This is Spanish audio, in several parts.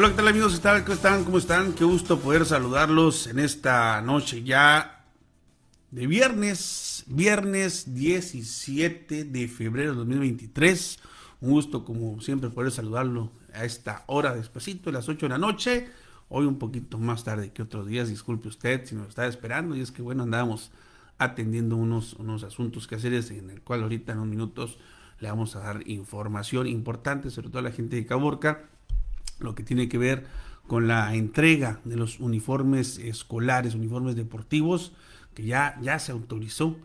Hola, ¿qué tal amigos? ¿Cómo están? ¿Cómo están? Qué gusto poder saludarlos en esta noche ya de viernes, viernes 17 de febrero de 2023. Un gusto, como siempre, poder saludarlo a esta hora despacito, a las 8 de la noche. Hoy un poquito más tarde que otros días, disculpe usted si nos está esperando. Y es que, bueno, andamos atendiendo unos, unos asuntos que hacer, en el cual ahorita en unos minutos le vamos a dar información importante, sobre todo a la gente de Caborca, lo que tiene que ver con la entrega de los uniformes escolares, uniformes deportivos, que ya, ya se autorizó,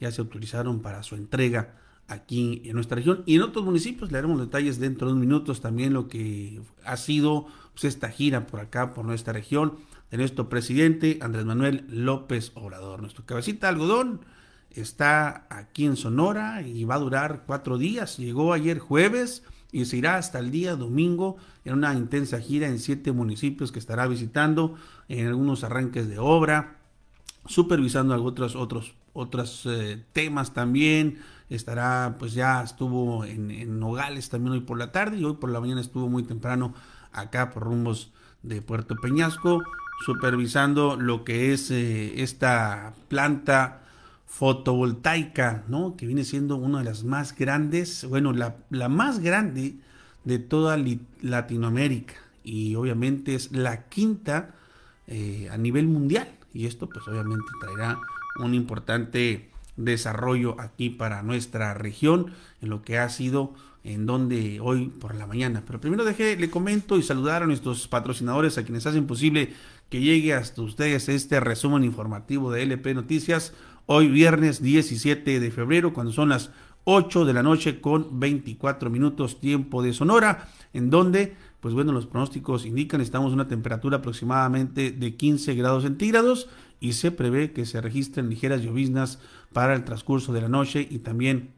ya se autorizaron para su entrega aquí en nuestra región y en otros municipios. Le daremos detalles dentro de unos minutos también lo que ha sido pues, esta gira por acá, por nuestra región, de nuestro presidente Andrés Manuel López Obrador. Nuestro cabecita algodón está aquí en Sonora y va a durar cuatro días. Llegó ayer jueves y se irá hasta el día domingo en una intensa gira en siete municipios que estará visitando, en algunos arranques de obra, supervisando otros, otros, otros eh, temas también. Estará, pues ya estuvo en, Nogales también hoy por la tarde y hoy por la mañana estuvo muy temprano acá por rumbos de Puerto Peñasco, supervisando lo que es eh, esta planta fotovoltaica, ¿no? Que viene siendo una de las más grandes, bueno, la, la más grande de toda Latinoamérica y obviamente es la quinta eh, a nivel mundial y esto pues obviamente traerá un importante desarrollo aquí para nuestra región en lo que ha sido en donde hoy por la mañana. Pero primero deje, le comento y saludar a nuestros patrocinadores, a quienes hacen posible que llegue hasta ustedes este resumen informativo de LP Noticias hoy viernes 17 de febrero, cuando son las 8 de la noche con 24 minutos tiempo de Sonora, en donde, pues bueno, los pronósticos indican, estamos una temperatura aproximadamente de 15 grados centígrados y se prevé que se registren ligeras lloviznas para el transcurso de la noche y también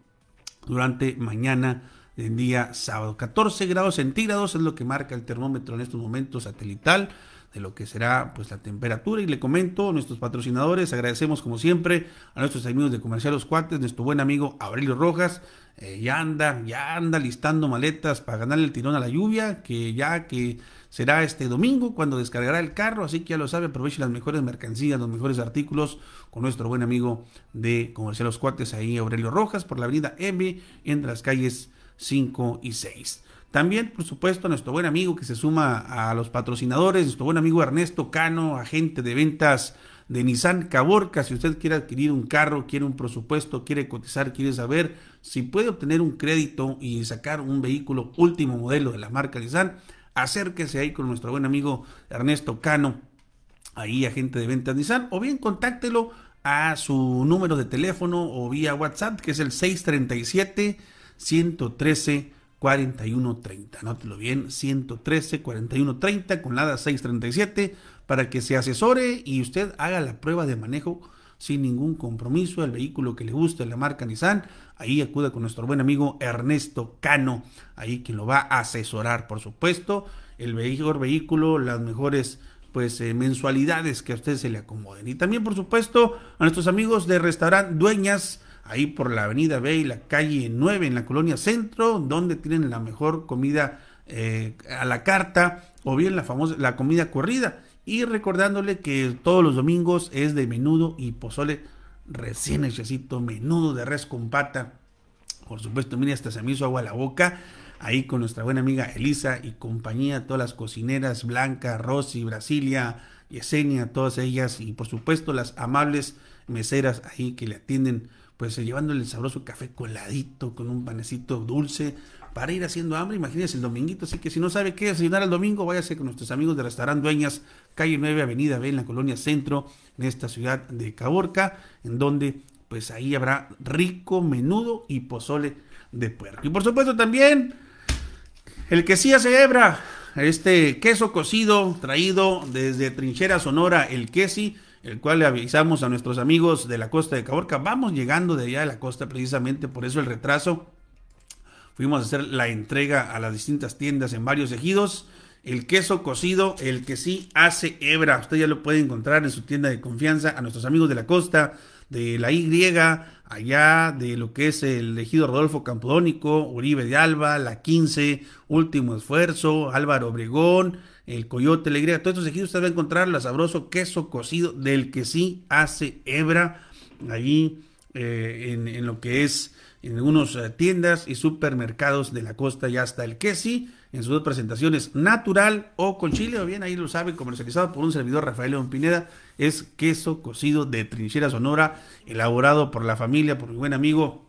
durante mañana del día sábado. 14 grados centígrados es lo que marca el termómetro en estos momentos satelital de lo que será pues la temperatura y le comento a nuestros patrocinadores, agradecemos como siempre a nuestros amigos de Comercial Los Cuates, nuestro buen amigo Aurelio Rojas, eh, ya anda, ya anda listando maletas para ganarle el tirón a la lluvia, que ya que será este domingo cuando descargará el carro, así que ya lo sabe, aproveche las mejores mercancías, los mejores artículos con nuestro buen amigo de Comercial Los Cuates, ahí Aurelio Rojas, por la avenida M, entre las calles 5 y 6. También, por supuesto, nuestro buen amigo que se suma a los patrocinadores, nuestro buen amigo Ernesto Cano, agente de ventas de Nissan Caborca. Si usted quiere adquirir un carro, quiere un presupuesto, quiere cotizar, quiere saber si puede obtener un crédito y sacar un vehículo último modelo de la marca Nissan, acérquese ahí con nuestro buen amigo Ernesto Cano, ahí agente de ventas Nissan, o bien contáctelo a su número de teléfono o vía WhatsApp, que es el 637 113 4130. Anótelo bien, 113 4130 con la 637 para que se asesore y usted haga la prueba de manejo sin ningún compromiso, el vehículo que le guste, la marca Nissan, ahí acuda con nuestro buen amigo Ernesto Cano, ahí quien lo va a asesorar, por supuesto, el mejor vehículo, las mejores pues eh, mensualidades que a usted se le acomoden. Y también, por supuesto, a nuestros amigos de restaurante Dueñas, ahí por la avenida B y la calle 9 en la colonia Centro, donde tienen la mejor comida eh, a la carta o bien la famosa la comida corrida. Y recordándole que todos los domingos es de menudo y pozole recién hechecito, menudo de res con pata. Por supuesto, mire, hasta se me hizo agua a la boca. Ahí con nuestra buena amiga Elisa y compañía, todas las cocineras, Blanca, Rosy, Brasilia, Yesenia, todas ellas, y por supuesto las amables meseras ahí que le atienden pues eh, llevándole el sabroso café coladito con un panecito dulce para ir haciendo hambre. Imagínense el dominguito, así que si no sabe qué desayunar el domingo, váyase con nuestros amigos de Restaurant Dueñas, calle 9, Avenida B, en la colonia Centro, en esta ciudad de Caborca, en donde pues ahí habrá rico menudo y pozole de puerco. Y por supuesto también el que sí hace este queso cocido traído desde Trinchera Sonora, el quesi el cual le avisamos a nuestros amigos de la costa de Caborca. Vamos llegando de allá de la costa precisamente, por eso el retraso. Fuimos a hacer la entrega a las distintas tiendas en varios ejidos. El queso cocido, el que sí hace hebra. Usted ya lo puede encontrar en su tienda de confianza. A nuestros amigos de la costa, de la Y, allá de lo que es el ejido Rodolfo Campodónico, Uribe de Alba, la 15, Último Esfuerzo, Álvaro Obregón, el Coyote Alegría, todos estos ejidos usted va a encontrar el sabroso queso cocido del que sí hace hebra, allí eh, en, lo que es en algunas eh, tiendas y supermercados de la costa ya está el quesi en sus dos presentaciones natural o con chile o bien ahí lo sabe comercializado por un servidor Rafael León Pineda es queso cocido de trinchera sonora elaborado por la familia por mi buen amigo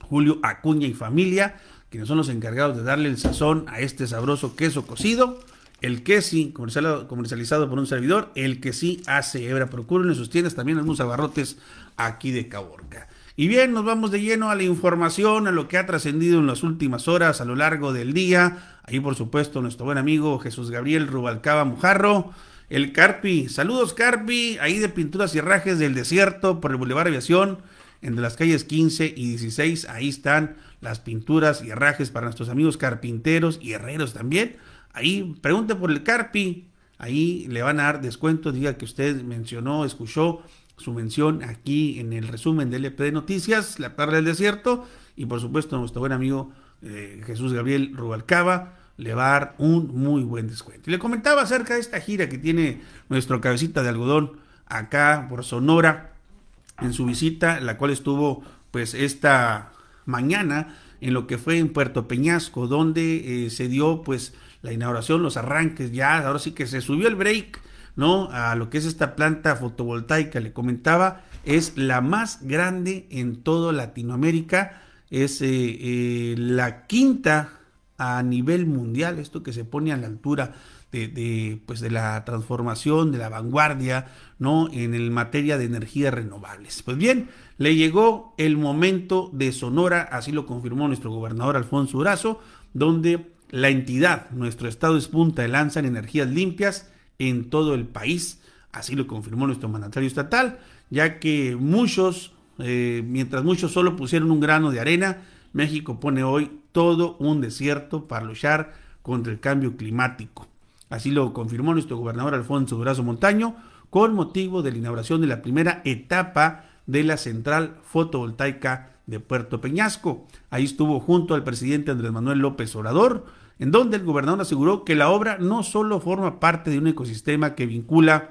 Julio Acuña y familia quienes son los encargados de darle el sazón a este sabroso queso cocido el quesi comercializado, comercializado por un servidor el que sí hace hebra. Procuren en sus tiendas también algunos abarrotes aquí de Caborca y bien, nos vamos de lleno a la información, a lo que ha trascendido en las últimas horas a lo largo del día. Ahí, por supuesto, nuestro buen amigo Jesús Gabriel Rubalcaba Mujarro, el Carpi. Saludos, Carpi, ahí de Pinturas y Herrajes del Desierto por el Boulevard Aviación, entre las calles 15 y 16. Ahí están las pinturas y herrajes para nuestros amigos carpinteros y herreros también. Ahí, pregunte por el Carpi. Ahí le van a dar descuento, diga que usted mencionó, escuchó su mención aquí en el resumen del LP de Noticias, La Tarde del Desierto, y por supuesto nuestro buen amigo eh, Jesús Gabriel Rubalcaba le va a dar un muy buen descuento. Y le comentaba acerca de esta gira que tiene nuestro cabecita de algodón acá por Sonora en su visita, la cual estuvo pues esta mañana en lo que fue en Puerto Peñasco, donde eh, se dio pues la inauguración, los arranques ya, ahora sí que se subió el break ¿no? A lo que es esta planta fotovoltaica, le comentaba, es la más grande en toda Latinoamérica, es eh, eh, la quinta a nivel mundial, esto que se pone a la altura de, pues de la transformación, de la vanguardia, ¿no? En el materia de energías renovables. Pues bien, le llegó el momento de Sonora, así lo confirmó nuestro gobernador Alfonso Urazo, donde la entidad, nuestro estado es punta de lanza en energías limpias, en todo el país. Así lo confirmó nuestro mandatario estatal, ya que muchos, eh, mientras muchos solo pusieron un grano de arena, México pone hoy todo un desierto para luchar contra el cambio climático. Así lo confirmó nuestro gobernador Alfonso Durazo Montaño con motivo de la inauguración de la primera etapa de la central fotovoltaica de Puerto Peñasco. Ahí estuvo junto al presidente Andrés Manuel López Obrador, en donde el gobernador aseguró que la obra no solo forma parte de un ecosistema que vincula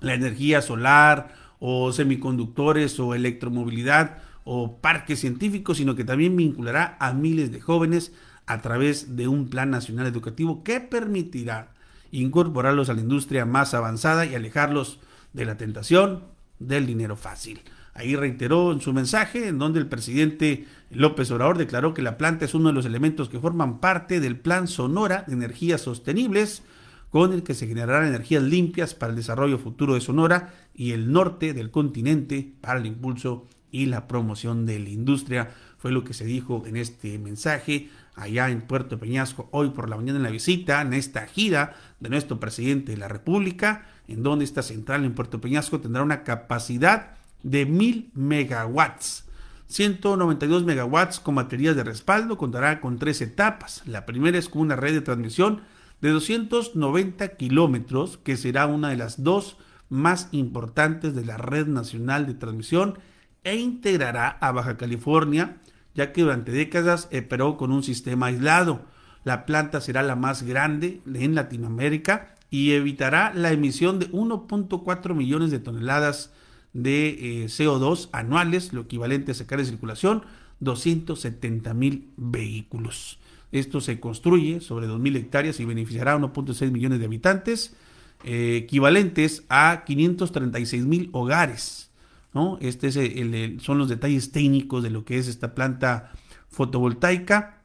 la energía solar o semiconductores o electromovilidad o parques científicos, sino que también vinculará a miles de jóvenes a través de un plan nacional educativo que permitirá incorporarlos a la industria más avanzada y alejarlos de la tentación del dinero fácil. Ahí reiteró en su mensaje, en donde el presidente López Obrador declaró que la planta es uno de los elementos que forman parte del Plan Sonora de Energías Sostenibles, con el que se generarán energías limpias para el desarrollo futuro de Sonora y el norte del continente para el impulso y la promoción de la industria. Fue lo que se dijo en este mensaje allá en Puerto Peñasco hoy por la mañana en la visita, en esta gira de nuestro presidente de la República, en donde esta central en Puerto Peñasco tendrá una capacidad de 1000 megawatts. 192 megawatts con baterías de respaldo, contará con tres etapas. La primera es con una red de transmisión de 290 kilómetros, que será una de las dos más importantes de la red nacional de transmisión e integrará a Baja California, ya que durante décadas operó con un sistema aislado. La planta será la más grande en Latinoamérica y evitará la emisión de 1.4 millones de toneladas de eh, CO2 anuales, lo equivalente a sacar de circulación 270 mil vehículos. Esto se construye sobre 2.000 hectáreas y beneficiará a 1.6 millones de habitantes, eh, equivalentes a 536 mil hogares. ¿no? Este es el, son los detalles técnicos de lo que es esta planta fotovoltaica,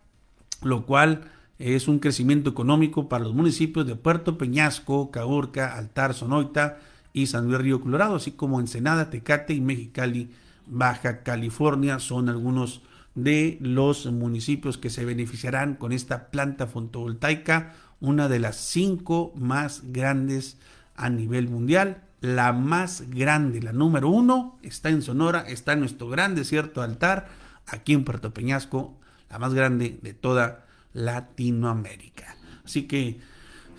lo cual es un crecimiento económico para los municipios de Puerto Peñasco, Caburca, Altar, Sonoita, y San Luis Río Colorado, así como Ensenada, Tecate y Mexicali, Baja California, son algunos de los municipios que se beneficiarán con esta planta fotovoltaica, una de las cinco más grandes a nivel mundial. La más grande, la número uno, está en Sonora, está en nuestro gran desierto altar, aquí en Puerto Peñasco, la más grande de toda Latinoamérica. Así que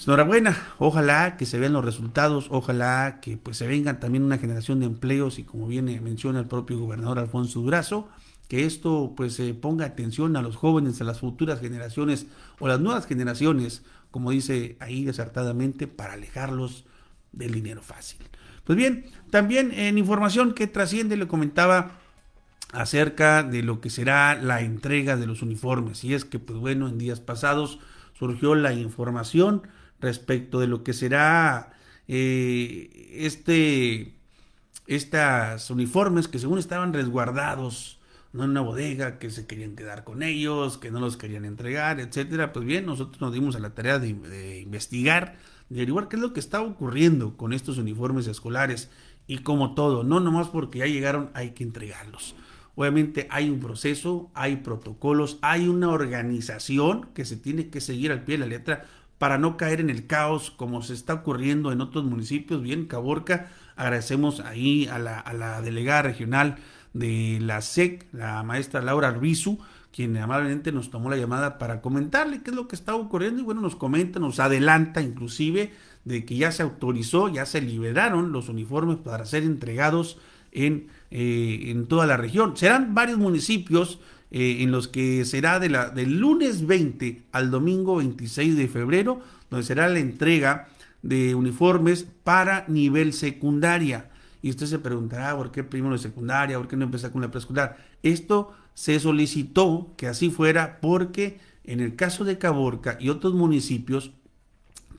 Pues, enhorabuena, ojalá que se vean los resultados, ojalá que pues se vengan también una generación de empleos y como viene menciona el propio gobernador Alfonso Durazo, que esto pues se ponga atención a los jóvenes, a las futuras generaciones o las nuevas generaciones, como dice ahí desertadamente, para alejarlos del dinero fácil. Pues bien, también en información que trasciende le comentaba acerca de lo que será la entrega de los uniformes. Y es que, pues bueno, en días pasados surgió la información respecto de lo que será eh, este, estas uniformes que según estaban resguardados ¿no? en una bodega, que se querían quedar con ellos, que no los querían entregar, etcétera. Pues bien, nosotros nos dimos a la tarea de, investigar, de averiguar qué es lo que está ocurriendo con estos uniformes escolares. Y como todo, no nomás porque ya llegaron, hay que entregarlos. Obviamente hay un proceso, hay protocolos, hay una organización que se tiene que seguir al pie de la letra para no caer en el caos como se está ocurriendo en otros municipios. Bien, Caborca, agradecemos ahí a la, delegada regional de la SEC, la maestra Laura Arbizu, quien amablemente nos tomó la llamada para comentarle qué es lo que está ocurriendo y bueno, nos comenta, nos adelanta inclusive de que ya se autorizó, ya se liberaron los uniformes para ser entregados en, eh, en toda la región. Serán varios municipios eh, en los que será del lunes 20 al domingo 26 de febrero, donde será la entrega de uniformes para nivel secundaria. Y usted se preguntará, ¿por qué primero de secundaria? ¿Por qué no empezar con la preescolar? Esto se solicitó que así fuera porque en el caso de Caborca y otros municipios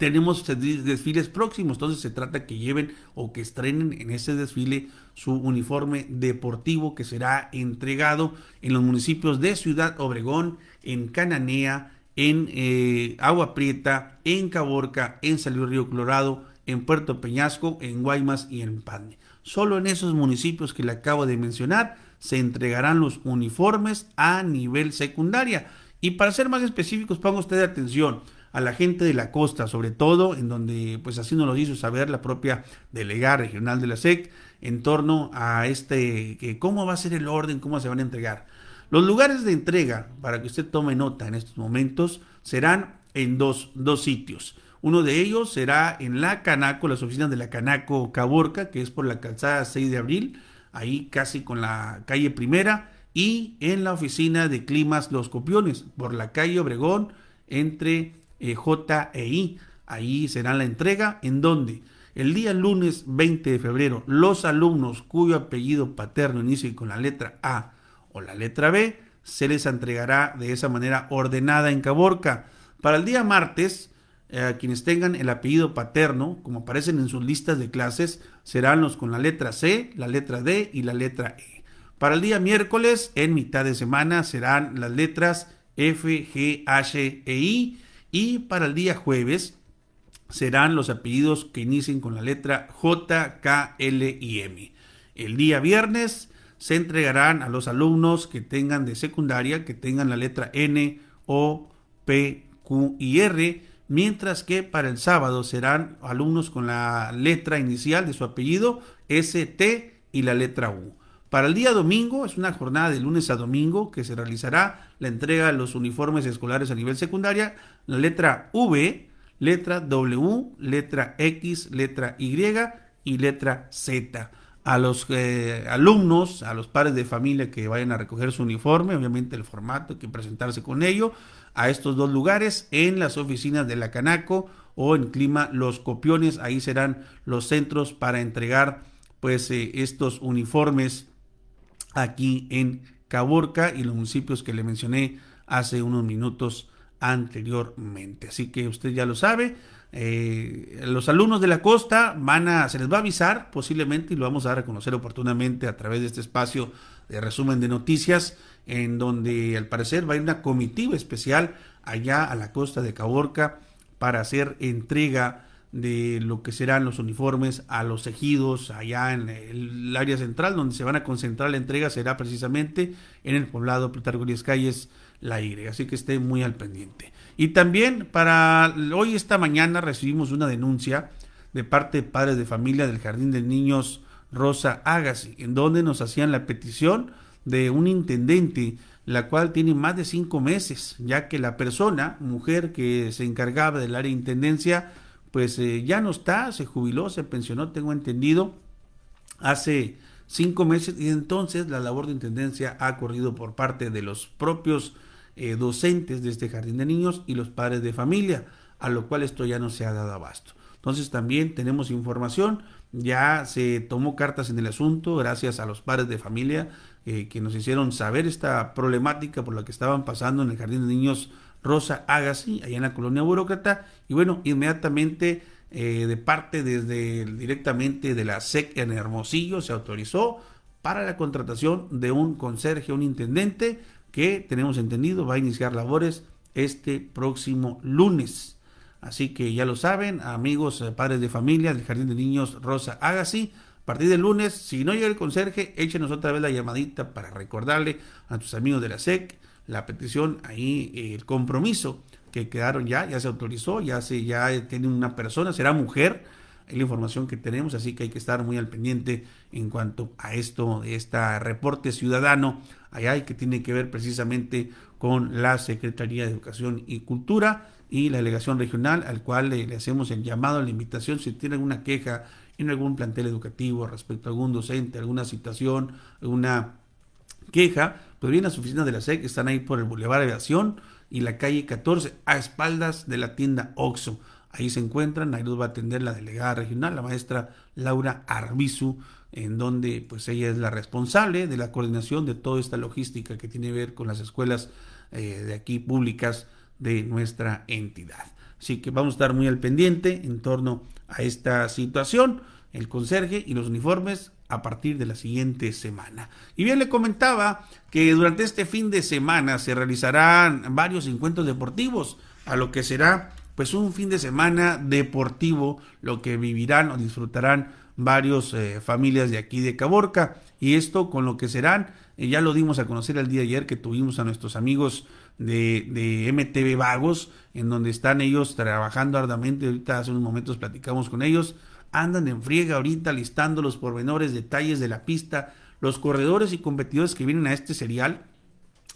tenemos desfiles próximos, entonces se trata que lleven o que estrenen en ese desfile su uniforme deportivo que será entregado en los municipios de Ciudad Obregón, en Cananea, en eh, Agua Prieta, en Caborca, en San Río Colorado, en Puerto Peñasco, en Guaymas y en Pande. Solo en esos municipios que le acabo de mencionar se entregarán los uniformes a nivel secundaria. Y para ser más específicos, ponga usted atención a la gente de la costa, sobre todo en donde pues así nos lo hizo saber la propia delegada regional de la SEC en torno a este que cómo va a ser el orden, cómo se van a entregar. Los lugares de entrega, para que usted tome nota en estos momentos, serán en dos, dos sitios. Uno de ellos será en la Canaco, las oficinas de la Canaco Caborca, que es por la calzada 6 de abril, ahí casi con la calle primera, y en la oficina de Climas Los Copiones, por la calle Obregón, entre eh, J e I. Ahí será la entrega, en donde el día lunes 20 de febrero los alumnos cuyo apellido paterno inicie con la letra A o la letra B, se les entregará de esa manera ordenada en Caborca. Para el día martes, eh, quienes tengan el apellido paterno, como aparecen en sus listas de clases, serán los con la letra C, la letra D y la letra E. Para el día miércoles, en mitad de semana, serán las letras F, G, H e I y para el día jueves serán los apellidos que inicien con la letra J, K, L y M. El día viernes se entregarán a los alumnos que tengan de secundaria, que tengan la letra N, O, P, Q y R, mientras que para el sábado serán alumnos con la letra inicial de su apellido, S, T y la letra U. Para el día domingo, es una jornada de lunes a domingo que se realizará la entrega de los uniformes escolares a nivel secundaria, la letra V, letra W, letra X, letra Y y letra Z. A los eh, alumnos, a los padres de familia que vayan a recoger su uniforme, obviamente el formato, hay que presentarse con ello, a estos dos lugares, en las oficinas de la Canaco o en Clima Los Copiones, ahí serán los centros para entregar pues eh, estos uniformes aquí en Caborca y los municipios que le mencioné hace unos minutos anteriormente. Así que usted ya lo sabe. Eh, los alumnos de la costa van a, se les va a avisar posiblemente y lo vamos a reconocer oportunamente a través de este espacio de resumen de noticias en donde al parecer va a ir una comitiva especial allá a la costa de Caborca para hacer entrega de lo que serán los uniformes a los ejidos allá en el área central donde se van a concentrar la entrega será precisamente en el poblado Plutarco Calles La así que esté muy al pendiente. Y también para hoy esta mañana recibimos una denuncia de parte de padres de familia del Jardín de Niños Rosa Agassi en donde nos hacían la petición de un intendente, la cual tiene más de cinco meses, ya que la persona, mujer que se encargaba del área de intendencia, pues eh, ya no está, se jubiló, se pensionó, tengo entendido, hace cinco meses y entonces la labor de intendencia ha corrido por parte de los propios eh, docentes de este jardín de niños y los padres de familia, a lo cual esto ya no se ha dado abasto. Entonces también tenemos información, ya se tomó cartas en el asunto gracias a los padres de familia eh, que nos hicieron saber esta problemática por la que estaban pasando en el jardín de niños Rosa Agassi, allá en la colonia burócrata, y bueno, inmediatamente eh, de parte desde directamente de la SEC en Hermosillo se autorizó para la contratación de un conserje, un intendente que tenemos entendido va a iniciar labores este próximo lunes. Así que ya lo saben, amigos, eh, padres de familia del Jardín de Niños Rosa Agassi, a partir del lunes, si no llega el conserje, échenos otra vez la llamadita para recordarle a tus amigos de la SEC la petición, ahí el compromiso que quedaron ya, ya se autorizó, ya se ya tiene una persona, será mujer, es la información que tenemos, así que hay que estar muy al pendiente en cuanto a esto, de este reporte ciudadano, allá y que tiene que ver precisamente con la Secretaría de Educación y Cultura y la delegación regional, al cual le, hacemos el llamado, la invitación, si tienen alguna queja en algún plantel educativo respecto a algún docente, alguna situación, alguna queja, pues bien, las oficinas de la SEC están ahí por el Boulevard Aviación, y la calle 14 a espaldas de la tienda Oxo. Ahí se encuentran, ahí los va a atender la delegada regional, la maestra Laura Arbizu, en donde pues ella es la responsable de la coordinación de toda esta logística que tiene que ver con las escuelas eh, de aquí públicas de nuestra entidad. Así que vamos a estar muy al pendiente en torno a esta situación. El conserje y los uniformes a partir de la siguiente semana. Y bien le comentaba que durante este fin de semana se realizarán varios encuentros deportivos, a lo que será pues un fin de semana deportivo, lo que vivirán o disfrutarán varios eh, familias de aquí de Caborca. Y esto con lo que serán, eh, ya lo dimos a conocer el día de ayer que tuvimos a nuestros amigos de, de MTV Vagos, en donde están ellos trabajando arduamente. Ahorita hace unos momentos platicamos con ellos. Andan en friega ahorita listando los pormenores, detalles de la pista, los corredores y competidores que vienen a este serial,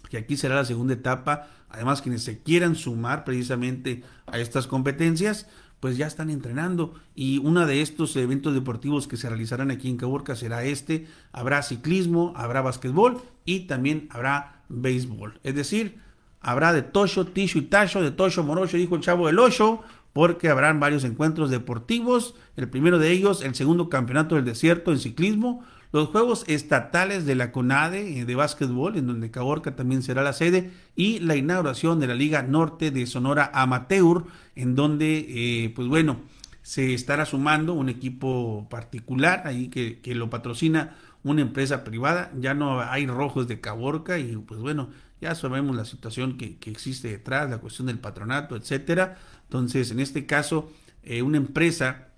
que aquí será la segunda etapa, además quienes se quieran sumar precisamente a estas competencias, pues ya están entrenando. Y uno de estos eventos deportivos que se realizarán aquí en Caborca será este, habrá ciclismo, habrá básquetbol y también habrá béisbol, es decir, habrá de Tosho, Tisho y Tacho, de Tosho, Morocho, dijo el chavo del Ocho, porque habrán varios encuentros deportivos, el primero de ellos, el segundo campeonato del desierto en ciclismo, los Juegos Estatales de la CONADE eh, de básquetbol, en donde Caborca también será la sede, y la inauguración de la Liga Norte de Sonora Amateur, en donde, eh, pues bueno, se estará sumando un equipo particular ahí que, que, lo patrocina una empresa privada, ya no hay rojos de Caborca y pues bueno, ya sabemos la situación que, que existe detrás, la cuestión del patronato, etcétera, entonces, en este caso, eh, una empresa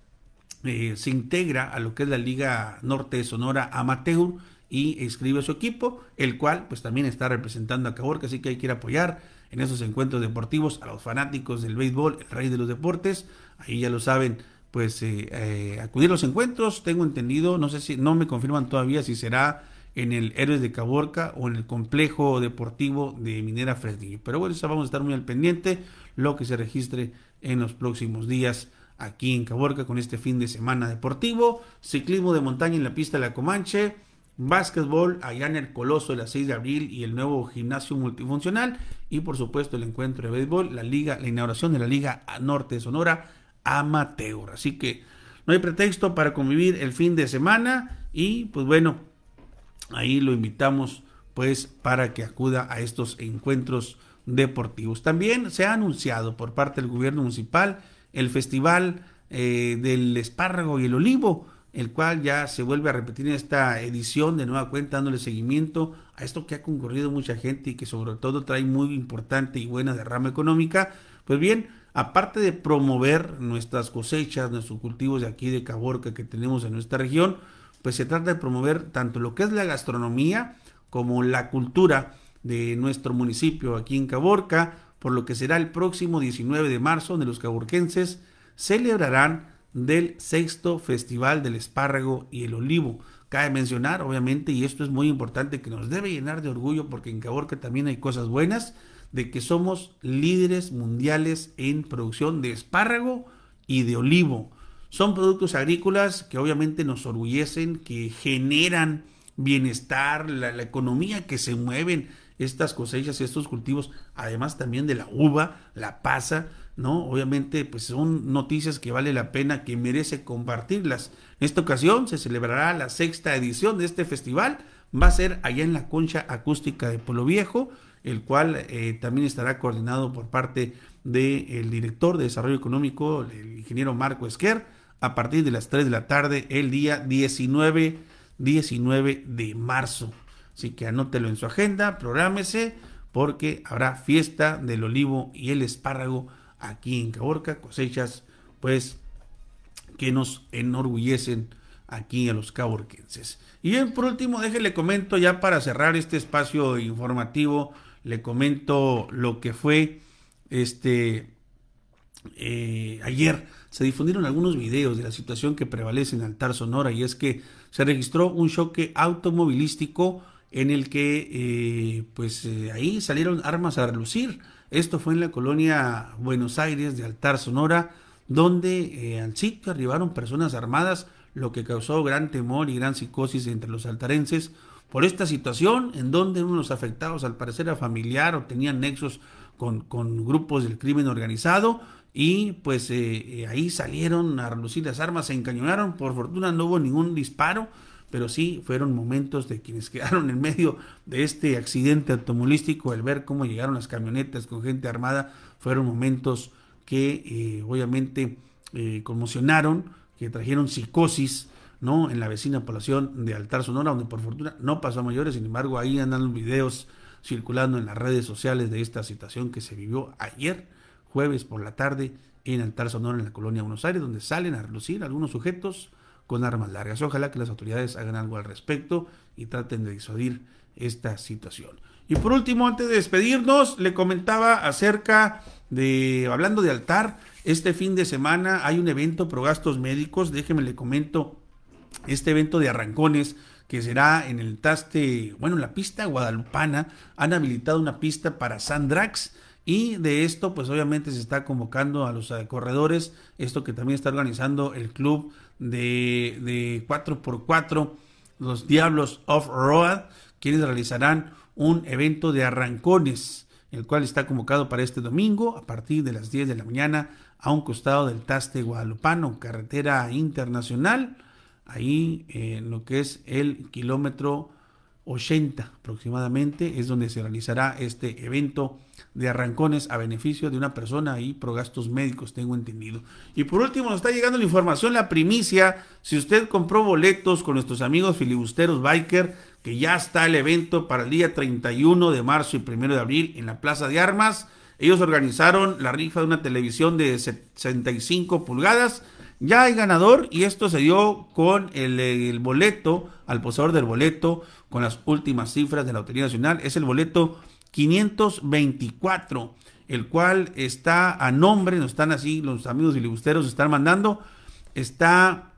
eh, se integra a lo que es la Liga Norte de Sonora Amateur y escribe su equipo, el cual pues también está representando a Caborca, así que hay que apoyar en esos encuentros deportivos a los fanáticos del béisbol, el rey de los deportes, ahí ya lo saben, pues eh, acudir a los encuentros, tengo entendido, no sé si, no me confirman todavía si será en el Héroes de Caborca o en el complejo deportivo de Minera Fresnillo. Pero bueno, eso vamos a estar muy al pendiente, lo que se registre en los próximos días aquí en Caborca con este fin de semana deportivo, ciclismo de montaña en la pista de la Comanche, básquetbol allá en el Coloso de la 6 de abril y el nuevo gimnasio multifuncional y por supuesto el encuentro de béisbol, la liga, la inauguración de la Liga Norte de Sonora Amateur. Así que no hay pretexto para convivir el fin de semana y pues bueno, ahí lo invitamos pues para que acuda a estos encuentros deportivos. También se ha anunciado por parte del gobierno municipal el festival eh, del espárrago y el olivo, el cual ya se vuelve a repetir en esta edición de nueva cuenta dándole seguimiento a esto que ha concurrido mucha gente y que sobre todo trae muy importante y buena derrama económica. Pues bien, aparte de promover nuestras cosechas, nuestros cultivos de aquí de Caborca que tenemos en nuestra región, pues se trata de promover tanto lo que es la gastronomía como la cultura de nuestro municipio aquí en Caborca, por lo que será el próximo 19 de marzo donde los caborquenses celebrarán del sexto Festival del Espárrago y el Olivo, cabe mencionar, obviamente, y esto es muy importante, que nos debe llenar de orgullo, porque en Caborca también hay cosas buenas, de que somos líderes mundiales en producción de espárrago y de olivo. Son productos agrícolas que obviamente nos orgullecen, que generan bienestar, la, economía que se mueven estas cosechas y estos cultivos, además también de la uva, la pasa, ¿no? Obviamente, pues son noticias que vale la pena, que merece compartirlas. En esta ocasión se celebrará la sexta edición de este festival, va a ser allá en la concha acústica de Pueblo Viejo, el cual eh, también estará coordinado por parte del director de Desarrollo Económico, el ingeniero Marco Esquer, a partir de las 3 de la tarde, el día 19, 19 de marzo. Así que anótelo en su agenda, prográmese, porque habrá fiesta del olivo y el espárrago aquí en Caborca, cosechas pues que nos enorgullecen aquí a los caborquenses. Y bien, por último, déjenle comento ya para cerrar este espacio informativo, le comento lo que fue este eh, ayer se difundieron algunos videos de la situación que prevalece en Altar Sonora y es que se registró un choque automovilístico en el que eh, pues eh, ahí salieron armas a relucir. Esto fue en la colonia Buenos Aires de Altar Sonora, donde al sitio arribaron personas armadas, lo que causó gran temor y gran psicosis entre los altarenses por esta situación, en donde uno de los afectados al parecer era familiar o tenían nexos con, con grupos del crimen organizado y pues eh, eh, ahí salieron a relucir las armas, se encañonaron, por fortuna no hubo ningún disparo, pero sí fueron momentos de quienes quedaron en medio de este accidente automovilístico, el ver cómo llegaron las camionetas con gente armada, fueron momentos que eh, obviamente conmocionaron, que trajeron psicosis, ¿no? En la vecina población de Altar Sonora, donde por fortuna no pasó a mayores, sin embargo ahí andan los videos circulando en las redes sociales de esta situación que se vivió ayer jueves por la tarde en Altar Sonora, en la colonia Buenos Aires, donde salen a relucir algunos sujetos con armas largas. Ojalá que las autoridades hagan algo al respecto y traten de disuadir esta situación. Y por último, antes de despedirnos, le comentaba acerca de, hablando de altar, este fin de semana hay un evento pro gastos médicos, déjeme le comento, este evento de arrancones que será en el Taste, bueno, en la pista guadalupana, han habilitado una pista para Sandrax y de esto, pues obviamente se está convocando a los eh, corredores, esto que también está organizando el club de, de 4x4, los Diablos Off-Road, quienes realizarán un evento de arrancones, el cual está convocado para este domingo a partir de las 10 de la mañana a un costado del Taste Guadalupano, carretera internacional, ahí en lo que es el kilómetro 80 aproximadamente es donde se realizará este evento de arrancones a beneficio de una persona y pro gastos médicos, tengo entendido. Y por último, nos está llegando la información, la primicia. Si usted compró boletos con nuestros amigos filibusteros Biker, que ya está el evento para el día 31 de marzo y 1 de abril en la Plaza de Armas. Ellos organizaron la rifa de una televisión de 65 pulgadas. Ya hay ganador y esto se dio con el, boleto, al poseedor del boleto con las últimas cifras de la Autoridad Nacional. Es el boleto 524, el cual está a nombre, nos están así, los amigos filibusteros están mandando, está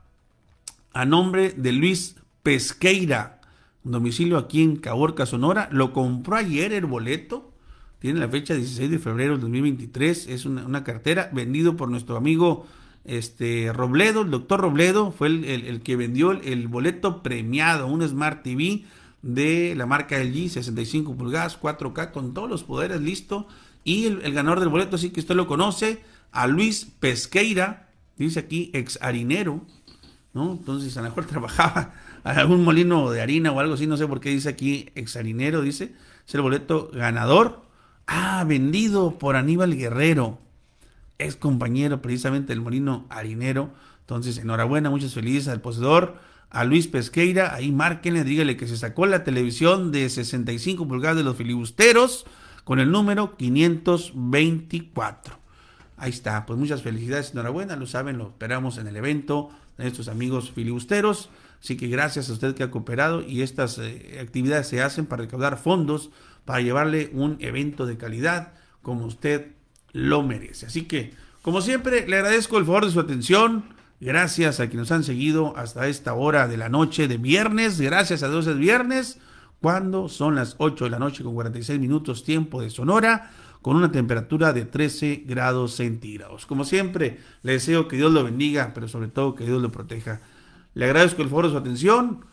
a nombre de Luis Pesqueira, domicilio aquí en Caborca, Sonora. Lo compró ayer el boleto, tiene la fecha 16 de febrero del 2023, es una, cartera vendido por nuestro amigo este Robledo, el doctor Robledo, fue el, que vendió el, el, boleto premiado, un Smart TV de la marca LG, 65 pulgadas, 4K, con todos los poderes listo. Y el, ganador del boleto, así que usted lo conoce, a Luis Pesqueira, dice aquí ex harinero, ¿no? Entonces a lo mejor trabajaba en algún molino de harina o algo así, no sé por qué dice aquí ex harinero, dice, es el boleto ganador. Ah, vendido por Aníbal Guerrero, ex compañero precisamente del molino harinero. Entonces, enhorabuena, muchas felicidades al poseedor a Luis Pesqueira, ahí márquenle, dígale que se sacó la televisión de 65 pulgadas de los filibusteros con el número 524. Ahí está, pues muchas felicidades, enhorabuena, lo saben, lo esperamos en el evento de estos amigos filibusteros. Así que gracias a usted que ha cooperado y estas eh, actividades se hacen para recaudar fondos para llevarle un evento de calidad como usted lo merece. Así que, como siempre, le agradezco el favor de su atención Gracias a quienes nos han seguido hasta esta hora de la noche de viernes. Gracias a Dios es viernes, cuando son las 8 de la noche con 46 minutos tiempo de Sonora, con una temperatura de 13 grados centígrados. Como siempre, le deseo que Dios lo bendiga, pero sobre todo que Dios lo proteja. Le agradezco el favor de su atención.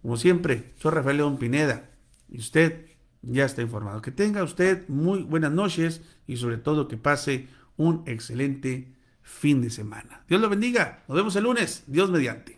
Como siempre, soy Rafael León Pineda y usted ya está informado. Que tenga usted muy buenas noches y sobre todo que pase un excelente fin de semana. Dios lo bendiga. Nos vemos el lunes. Dios mediante.